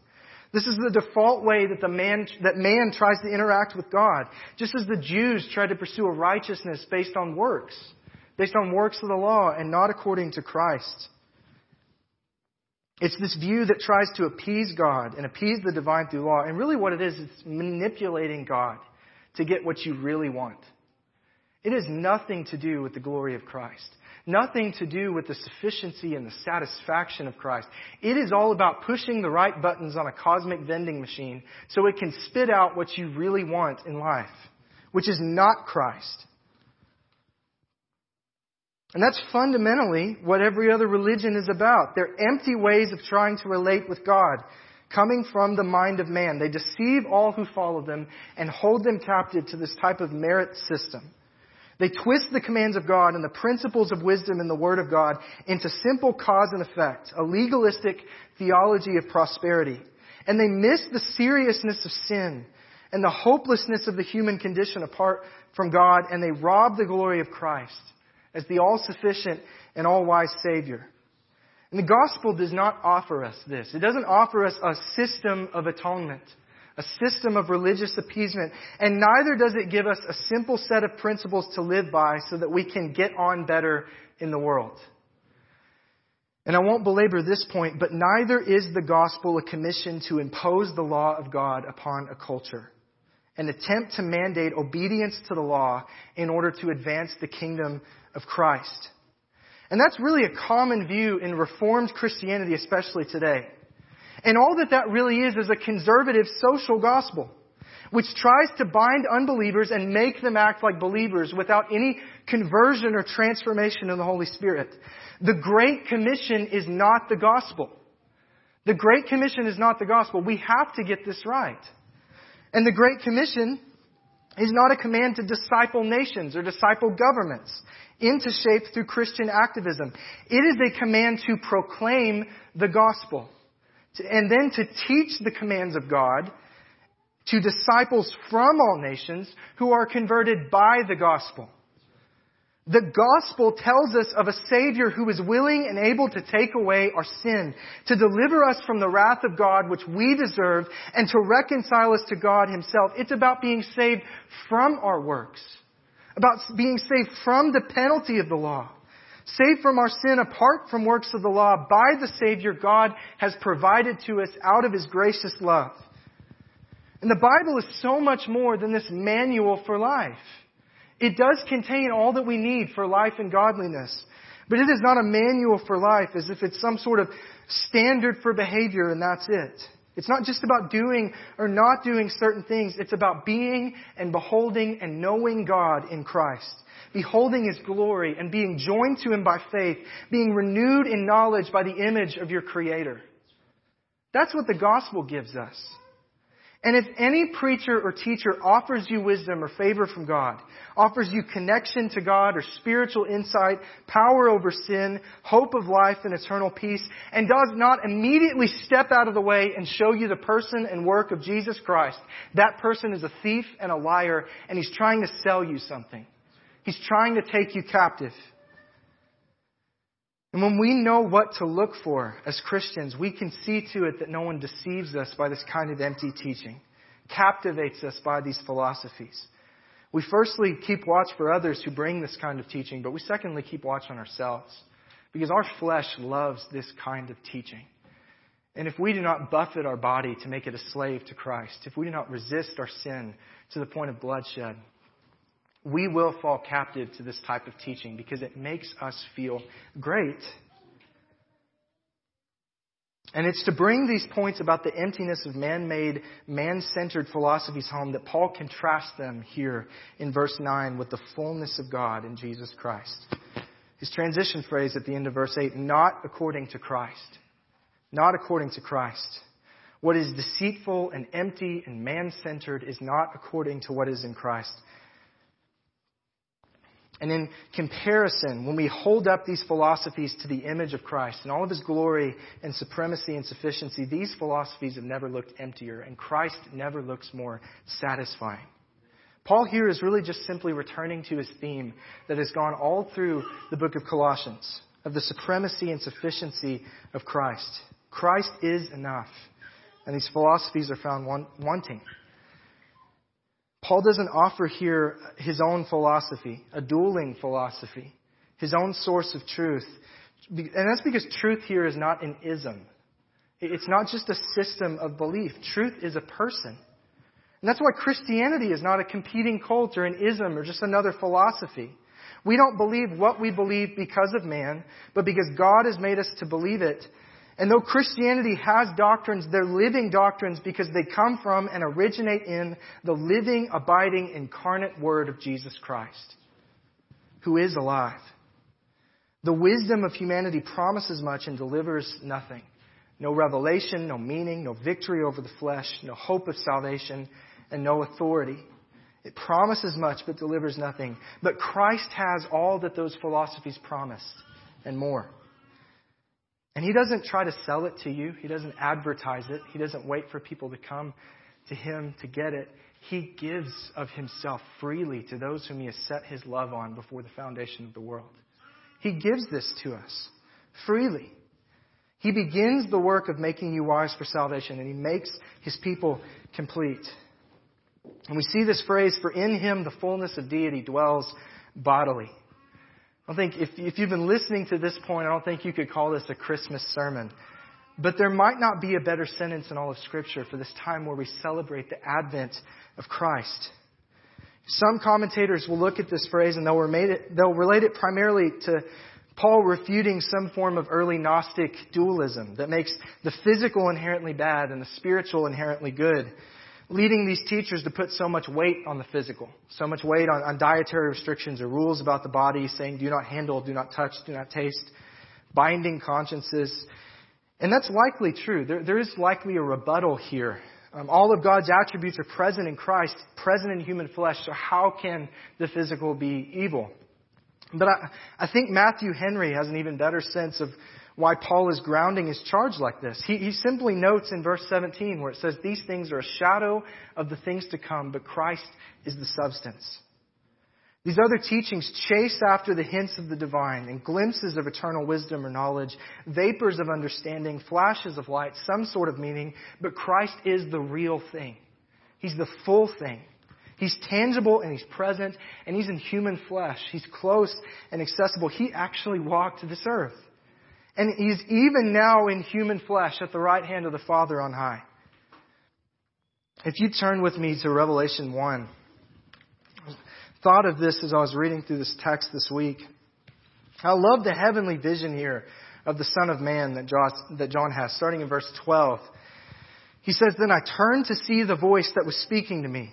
This is the default way that the man, that man tries to interact with God. Just as the Jews tried to pursue a righteousness based on works. Based on works of the law and not according to Christ. It's this view that tries to appease God and appease the divine through law. And really what it is, it's manipulating God to get what you really want. It has nothing to do with the glory of Christ. Nothing to do with the sufficiency and the satisfaction of Christ. It is all about pushing the right buttons on a cosmic vending machine so it can spit out what you really want in life, which is not Christ. And that's fundamentally what every other religion is about. They're empty ways of trying to relate with God, coming from the mind of man. They deceive all who follow them and hold them captive to this type of merit system. They twist the commands of God and the principles of wisdom in the Word of God into simple cause and effect, a legalistic theology of prosperity. And they miss the seriousness of sin and the hopelessness of the human condition apart from God, and they rob the glory of Christ as the all sufficient and all wise Savior. And the gospel does not offer us this. It doesn't offer us a system of atonement, a system of religious appeasement, and neither does it give us a simple set of principles to live by so that we can get on better in the world. And I won't belabor this point, but neither is the gospel a commission to impose the law of God upon a culture an attempt to mandate obedience to the law in order to advance the kingdom of Christ. And that's really a common view in Reformed Christianity, especially today. And all that that really is is a conservative social gospel, which tries to bind unbelievers and make them act like believers without any conversion or transformation in the Holy Spirit. The Great Commission is not the gospel. The Great Commission is not the gospel. We have to get this right. And the Great Commission is not a command to disciple nations or disciple governments into shape through Christian activism. It is a command to proclaim the gospel and then to teach the commands of God to disciples from all nations who are converted by the gospel. The gospel tells us of a Savior who is willing and able to take away our sin, to deliver us from the wrath of God which we deserve, and to reconcile us to God Himself. It's about being saved from our works, about being saved from the penalty of the law, saved from our sin apart from works of the law by the Savior God has provided to us out of His gracious love. And the Bible is so much more than this manual for life. It does contain all that we need for life and godliness. But it is not a manual for life as if it's some sort of standard for behavior and that's it. It's not just about doing or not doing certain things. It's about being and beholding and knowing God in Christ. Beholding His glory and being joined to Him by faith. Being renewed in knowledge by the image of your Creator. That's what the gospel gives us. And if any preacher or teacher offers you wisdom or favor from God, offers you connection to God or spiritual insight, power over sin, hope of life and eternal peace, and does not immediately step out of the way and show you the person and work of Jesus Christ, that person is a thief and a liar and he's trying to sell you something. He's trying to take you captive. And when we know what to look for as Christians, we can see to it that no one deceives us by this kind of empty teaching, captivates us by these philosophies. We firstly keep watch for others who bring this kind of teaching, but we secondly keep watch on ourselves because our flesh loves this kind of teaching. And if we do not buffet our body to make it a slave to Christ, if we do not resist our sin to the point of bloodshed, we will fall captive to this type of teaching because it makes us feel great. And it's to bring these points about the emptiness of man made, man centered philosophies home that Paul contrasts them here in verse 9 with the fullness of God in Jesus Christ. His transition phrase at the end of verse 8 not according to Christ. Not according to Christ. What is deceitful and empty and man centered is not according to what is in Christ. And in comparison, when we hold up these philosophies to the image of Christ and all of his glory and supremacy and sufficiency, these philosophies have never looked emptier, and Christ never looks more satisfying. Paul here is really just simply returning to his theme that has gone all through the book of Colossians of the supremacy and sufficiency of Christ. Christ is enough, and these philosophies are found wanting. Paul doesn't offer here his own philosophy, a dueling philosophy, his own source of truth. And that's because truth here is not an ism. It's not just a system of belief. Truth is a person. And that's why Christianity is not a competing cult or an ism or just another philosophy. We don't believe what we believe because of man, but because God has made us to believe it and though Christianity has doctrines, they're living doctrines because they come from and originate in the living, abiding, incarnate Word of Jesus Christ, who is alive. The wisdom of humanity promises much and delivers nothing. No revelation, no meaning, no victory over the flesh, no hope of salvation, and no authority. It promises much but delivers nothing. But Christ has all that those philosophies promise and more. And he doesn't try to sell it to you. He doesn't advertise it. He doesn't wait for people to come to him to get it. He gives of himself freely to those whom he has set his love on before the foundation of the world. He gives this to us freely. He begins the work of making you wise for salvation, and he makes his people complete. And we see this phrase, for in him the fullness of deity dwells bodily. I think if, if you've been listening to this point, I don't think you could call this a Christmas sermon. But there might not be a better sentence in all of Scripture for this time where we celebrate the advent of Christ. Some commentators will look at this phrase and they'll, it, they'll relate it primarily to Paul refuting some form of early Gnostic dualism that makes the physical inherently bad and the spiritual inherently good leading these teachers to put so much weight on the physical, so much weight on, on dietary restrictions or rules about the body, saying do not handle, do not touch, do not taste, binding consciences. And that's likely true. There, there is likely a rebuttal here. Um, all of God's attributes are present in Christ, present in human flesh, so how can the physical be evil? But I, I think Matthew Henry has an even better sense of why Paul is grounding his charge like this. He, he simply notes in verse 17 where it says, These things are a shadow of the things to come, but Christ is the substance. These other teachings chase after the hints of the divine and glimpses of eternal wisdom or knowledge, vapors of understanding, flashes of light, some sort of meaning, but Christ is the real thing. He's the full thing. He's tangible and he's present and he's in human flesh. He's close and accessible. He actually walked this earth. And he's even now in human flesh at the right hand of the Father on high. If you turn with me to Revelation 1, I thought of this as I was reading through this text this week. I love the heavenly vision here of the Son of Man that John, has, starting in verse 12. He says, Then I turned to see the voice that was speaking to me.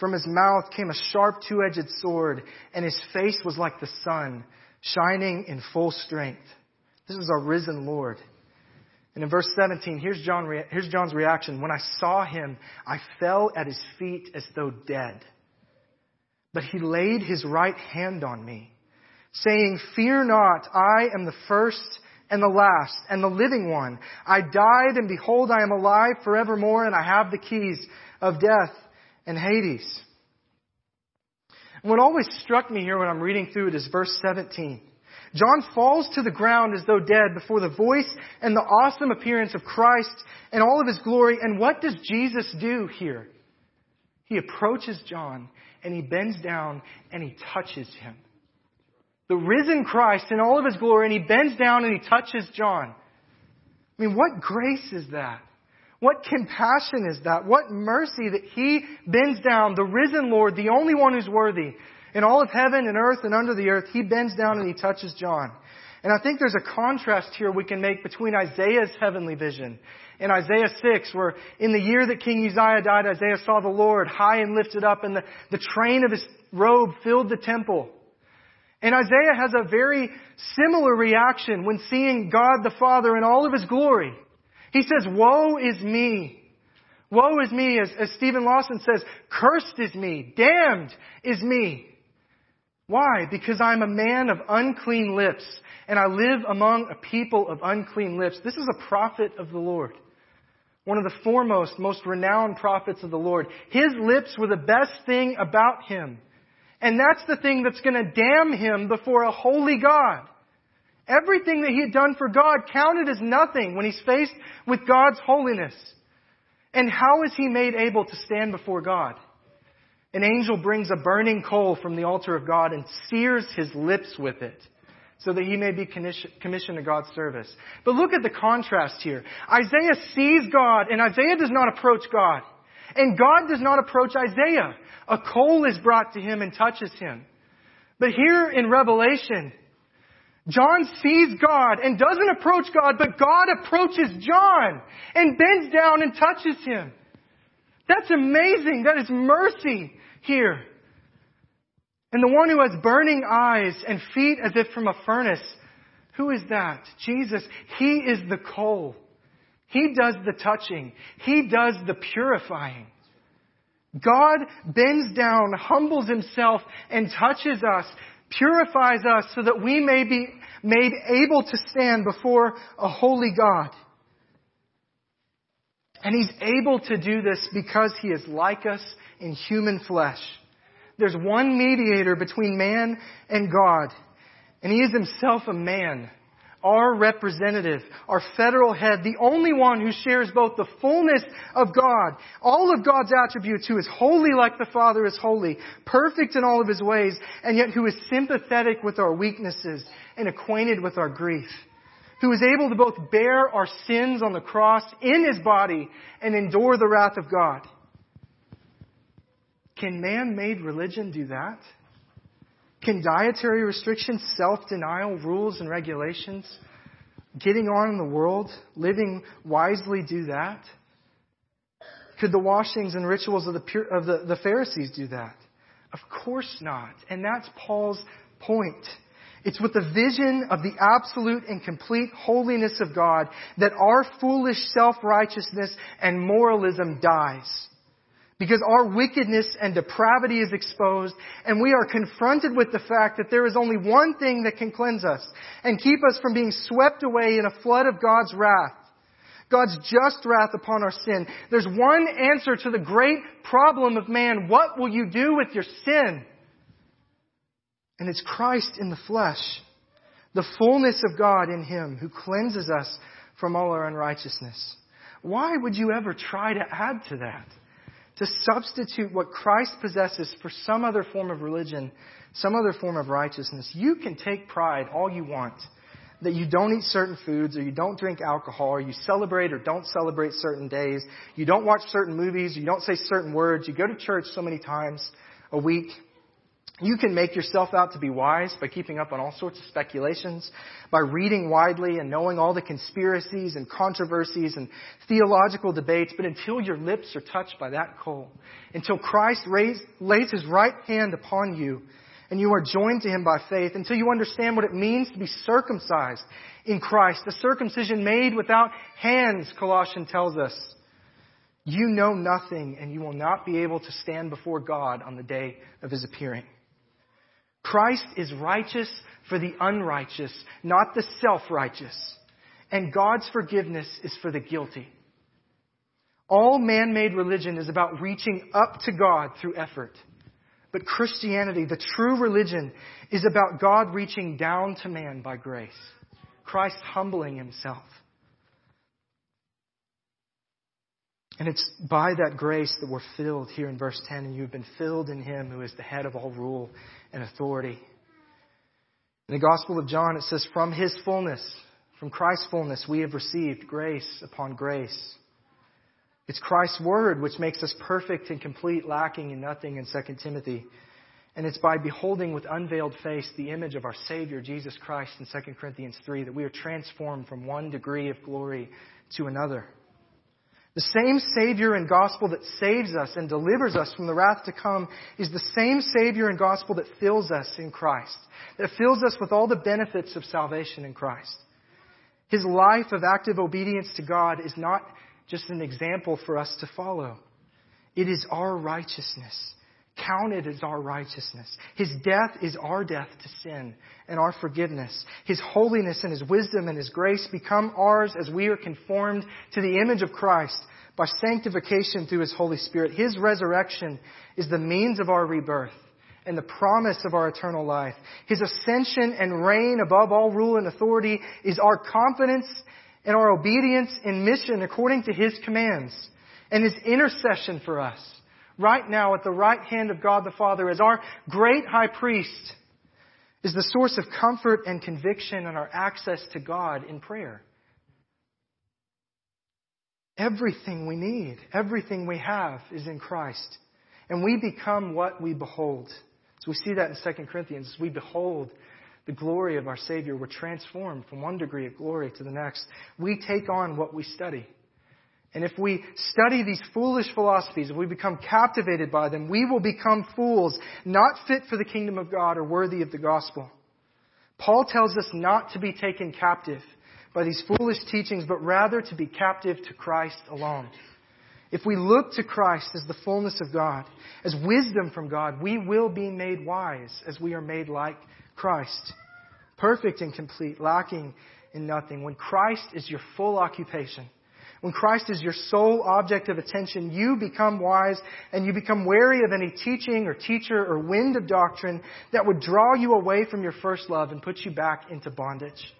From his mouth came a sharp two-edged sword, and his face was like the sun, shining in full strength. This is our risen Lord. And in verse 17, here's, John, here's John's reaction. When I saw him, I fell at his feet as though dead. But he laid his right hand on me. saying, Fear not, I am the first and the last and the living one. I died and behold I am alive forevermore and I have the keys of death and Hades. What always struck me here when I'm reading through it is verse 17. John falls to the ground as though dead before the voice and the awesome appearance of Christ and all of his glory. And what does Jesus do here? He approaches John and he bends down and he touches him. The risen Christ in all of his glory and he bends down and he touches John. I mean, what grace is that? What compassion is that? What mercy that he bends down, the risen Lord, the only one who's worthy, in all of heaven and earth and under the earth, he bends down and he touches John. And I think there's a contrast here we can make between Isaiah's heavenly vision and Isaiah 6, where in the year that King Uzziah died, Isaiah saw the Lord high and lifted up, and the, the train of his robe filled the temple. And Isaiah has a very similar reaction when seeing God the Father in all of his glory. He says, Woe is me. Woe is me, as, as Steven Lawson says, cursed is me, damned is me. Why? Because I'm a man of unclean lips, and I live among a people of unclean lips. This is a prophet of the Lord. One of the foremost, most renowned prophets of the Lord. His lips were the best thing about him. And that's the thing that's going to damn him before a holy God. Everything that he had done for God counted as nothing when he's faced with God's holiness. And how is he made able to stand before God? An angel brings a burning coal from the altar of God and sears his lips with it so that he may be commissioned to God's service. But look at the contrast here. Isaiah sees God and Isaiah does not approach God. And God does not approach Isaiah. A coal is brought to him and touches him. But here in Revelation, John sees God and doesn't approach God, but God approaches John and bends down and touches him. That's amazing. That is mercy here. And the one who has burning eyes and feet as if from a furnace, who is that? Jesus. He is the coal. He does the touching. He does the purifying. God bends down, humbles himself, and touches us, purifies us so that we may be made able to stand before a holy God. And he's able to do this because he is like us in human flesh. There's one mediator between man and God, and he is himself a man, our representative, our federal head, the only one who shares both the fullness of God, all of God's attributes, who is holy like the Father is holy, perfect in all of his ways, and yet who is sympathetic with our weaknesses and acquainted with our grief who is able to both bear our sins on the cross in his body and endure the wrath of God. Can man made religion do that? Can dietary restrictions, self denial, rules, and regulations, getting on in the world, living wisely do that? Could the washings and rituals of, the, of the, the Pharisees do that? Of course not. And that's Paul's point. It's with the vision of the absolute and complete holiness of God that our foolish self-righteousness and moralism dies. Because our wickedness and depravity is exposed and we are confronted with the fact that there is only one thing that can cleanse us and keep us from being swept away in a flood of God's wrath. God's just wrath upon our sin. There's one answer to the great problem of man. What will you do with your sin? And it's Christ in the flesh, the fullness of God in Him who cleanses us from all our unrighteousness. Why would you ever try to add to that? To substitute what Christ possesses for some other form of religion, some other form of righteousness. You can take pride all you want that you don't eat certain foods or you don't drink alcohol or you celebrate or don't celebrate certain days. You don't watch certain movies. You don't say certain words. You go to church so many times a week. You can make yourself out to be wise by keeping up on all sorts of speculations, by reading widely and knowing all the conspiracies and controversies and theological debates, but until your lips are touched by that coal, until Christ raise, lays his right hand upon you and you are joined to him by faith, until you understand what it means to be circumcised in Christ, the circumcision made without hands, Colossians tells us, you know nothing and you will not be able to stand before God on the day of his appearing. Christ is righteous for the unrighteous, not the self-righteous. And God's forgiveness is for the guilty. All man-made religion is about reaching up to God through effort. But Christianity, the true religion, is about God reaching down to man by grace. Christ humbling himself. And it's by that grace that we're filled here in verse 10, and you have been filled in him who is the head of all rule and authority. In the Gospel of John, it says, From his fullness, from Christ's fullness, we have received grace upon grace. It's Christ's word which makes us perfect and complete, lacking in nothing in 2 Timothy. And it's by beholding with unveiled face the image of our Savior, Jesus Christ, in 2 Corinthians 3, that we are transformed from one degree of glory to another. The same Savior and gospel that saves us and delivers us from the wrath to come is the same Savior and gospel that fills us in Christ, that fills us with all the benefits of salvation in Christ. His life of active obedience to God is not just an example for us to follow. It is our righteousness, counted as our righteousness. His death is our death to sin and our forgiveness. His holiness and His wisdom and His grace become ours as we are conformed to the image of Christ by sanctification through His Holy Spirit. His resurrection is the means of our rebirth and the promise of our eternal life. His ascension and reign above all rule and authority is our confidence and our obedience in mission according to His commands and His intercession for us right now at the right hand of God the Father as our great high priest is the source of comfort and conviction and our access to God in prayer. Everything we need, everything we have is in Christ. And we become what we behold. So we see that in 2 Corinthians. As we behold the glory of our Savior, we're transformed from one degree of glory to the next. We take on what we study. And if we study these foolish philosophies, if we become captivated by them, we will become fools, not fit for the kingdom of God or worthy of the gospel. Paul tells us not to be taken captive by these foolish teachings, but rather to be captive to Christ alone. If we look to Christ as the fullness of God, as wisdom from God, we will be made wise as we are made like Christ. Perfect and complete, lacking in nothing. When Christ is your full occupation, when Christ is your sole object of attention, you become wise and you become wary of any teaching or teacher or wind of doctrine that would draw you away from your first love and put you back into bondage.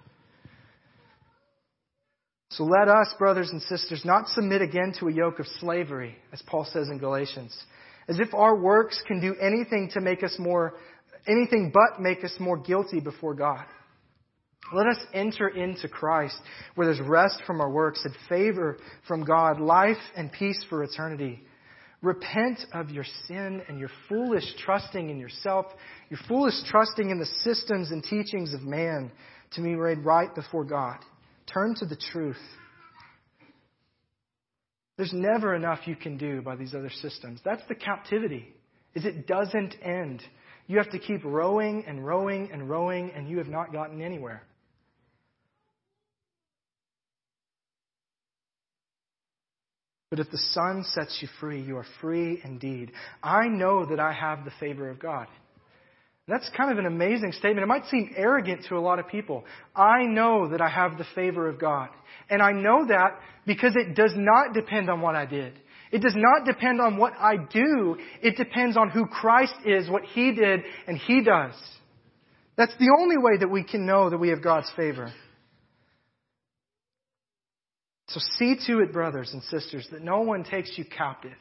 So let us, brothers and sisters, not submit again to a yoke of slavery, as Paul says in Galatians, as if our works can do anything to make us more, anything but make us more guilty before God. Let us enter into Christ where there's rest from our works and favor from God, life and peace for eternity. Repent of your sin and your foolish trusting in yourself, your foolish trusting in the systems and teachings of man to be made right before God. Turn to the truth. There's never enough you can do by these other systems. That's the captivity. Is it doesn't end. You have to keep rowing and rowing and rowing and you have not gotten anywhere. But if the Son sets you free, you are free indeed. I know that I have the favor of God. That's kind of an amazing statement. It might seem arrogant to a lot of people. I know that I have the favor of God. And I know that because it does not depend on what I did. It does not depend on what I do. It depends on who Christ is, what He did, and He does. That's the only way that we can know that we have God's favor. So see to it, brothers and sisters, that no one takes you captive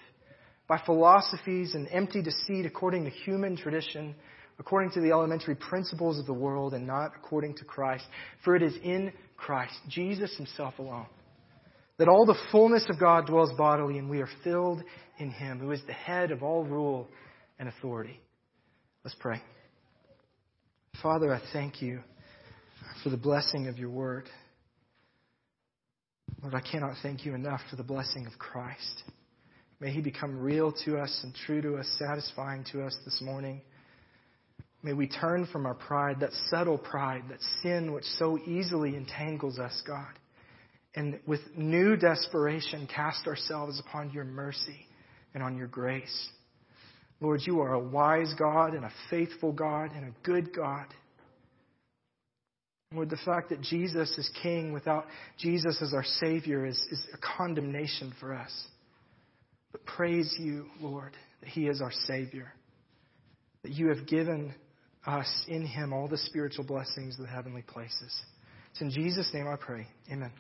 by philosophies and empty deceit according to human tradition, according to the elementary principles of the world, and not according to Christ. For it is in Christ, Jesus Himself alone, that all the fullness of God dwells bodily, and we are filled in Him, who is the head of all rule and authority. Let's pray. Father, I thank you for the blessing of your word. Lord, I cannot thank you enough for the blessing of Christ. May he become real to us and true to us, satisfying to us this morning. May we turn from our pride, that subtle pride, that sin which so easily entangles us, God, and with new desperation cast ourselves upon your mercy and on your grace. Lord, you are a wise God and a faithful God and a good God. Lord, the fact that Jesus is king without Jesus as our Savior is, is a condemnation for us. But praise you, Lord, that He is our Savior, that you have given us in Him all the spiritual blessings of the heavenly places. It's in Jesus' name I pray. Amen.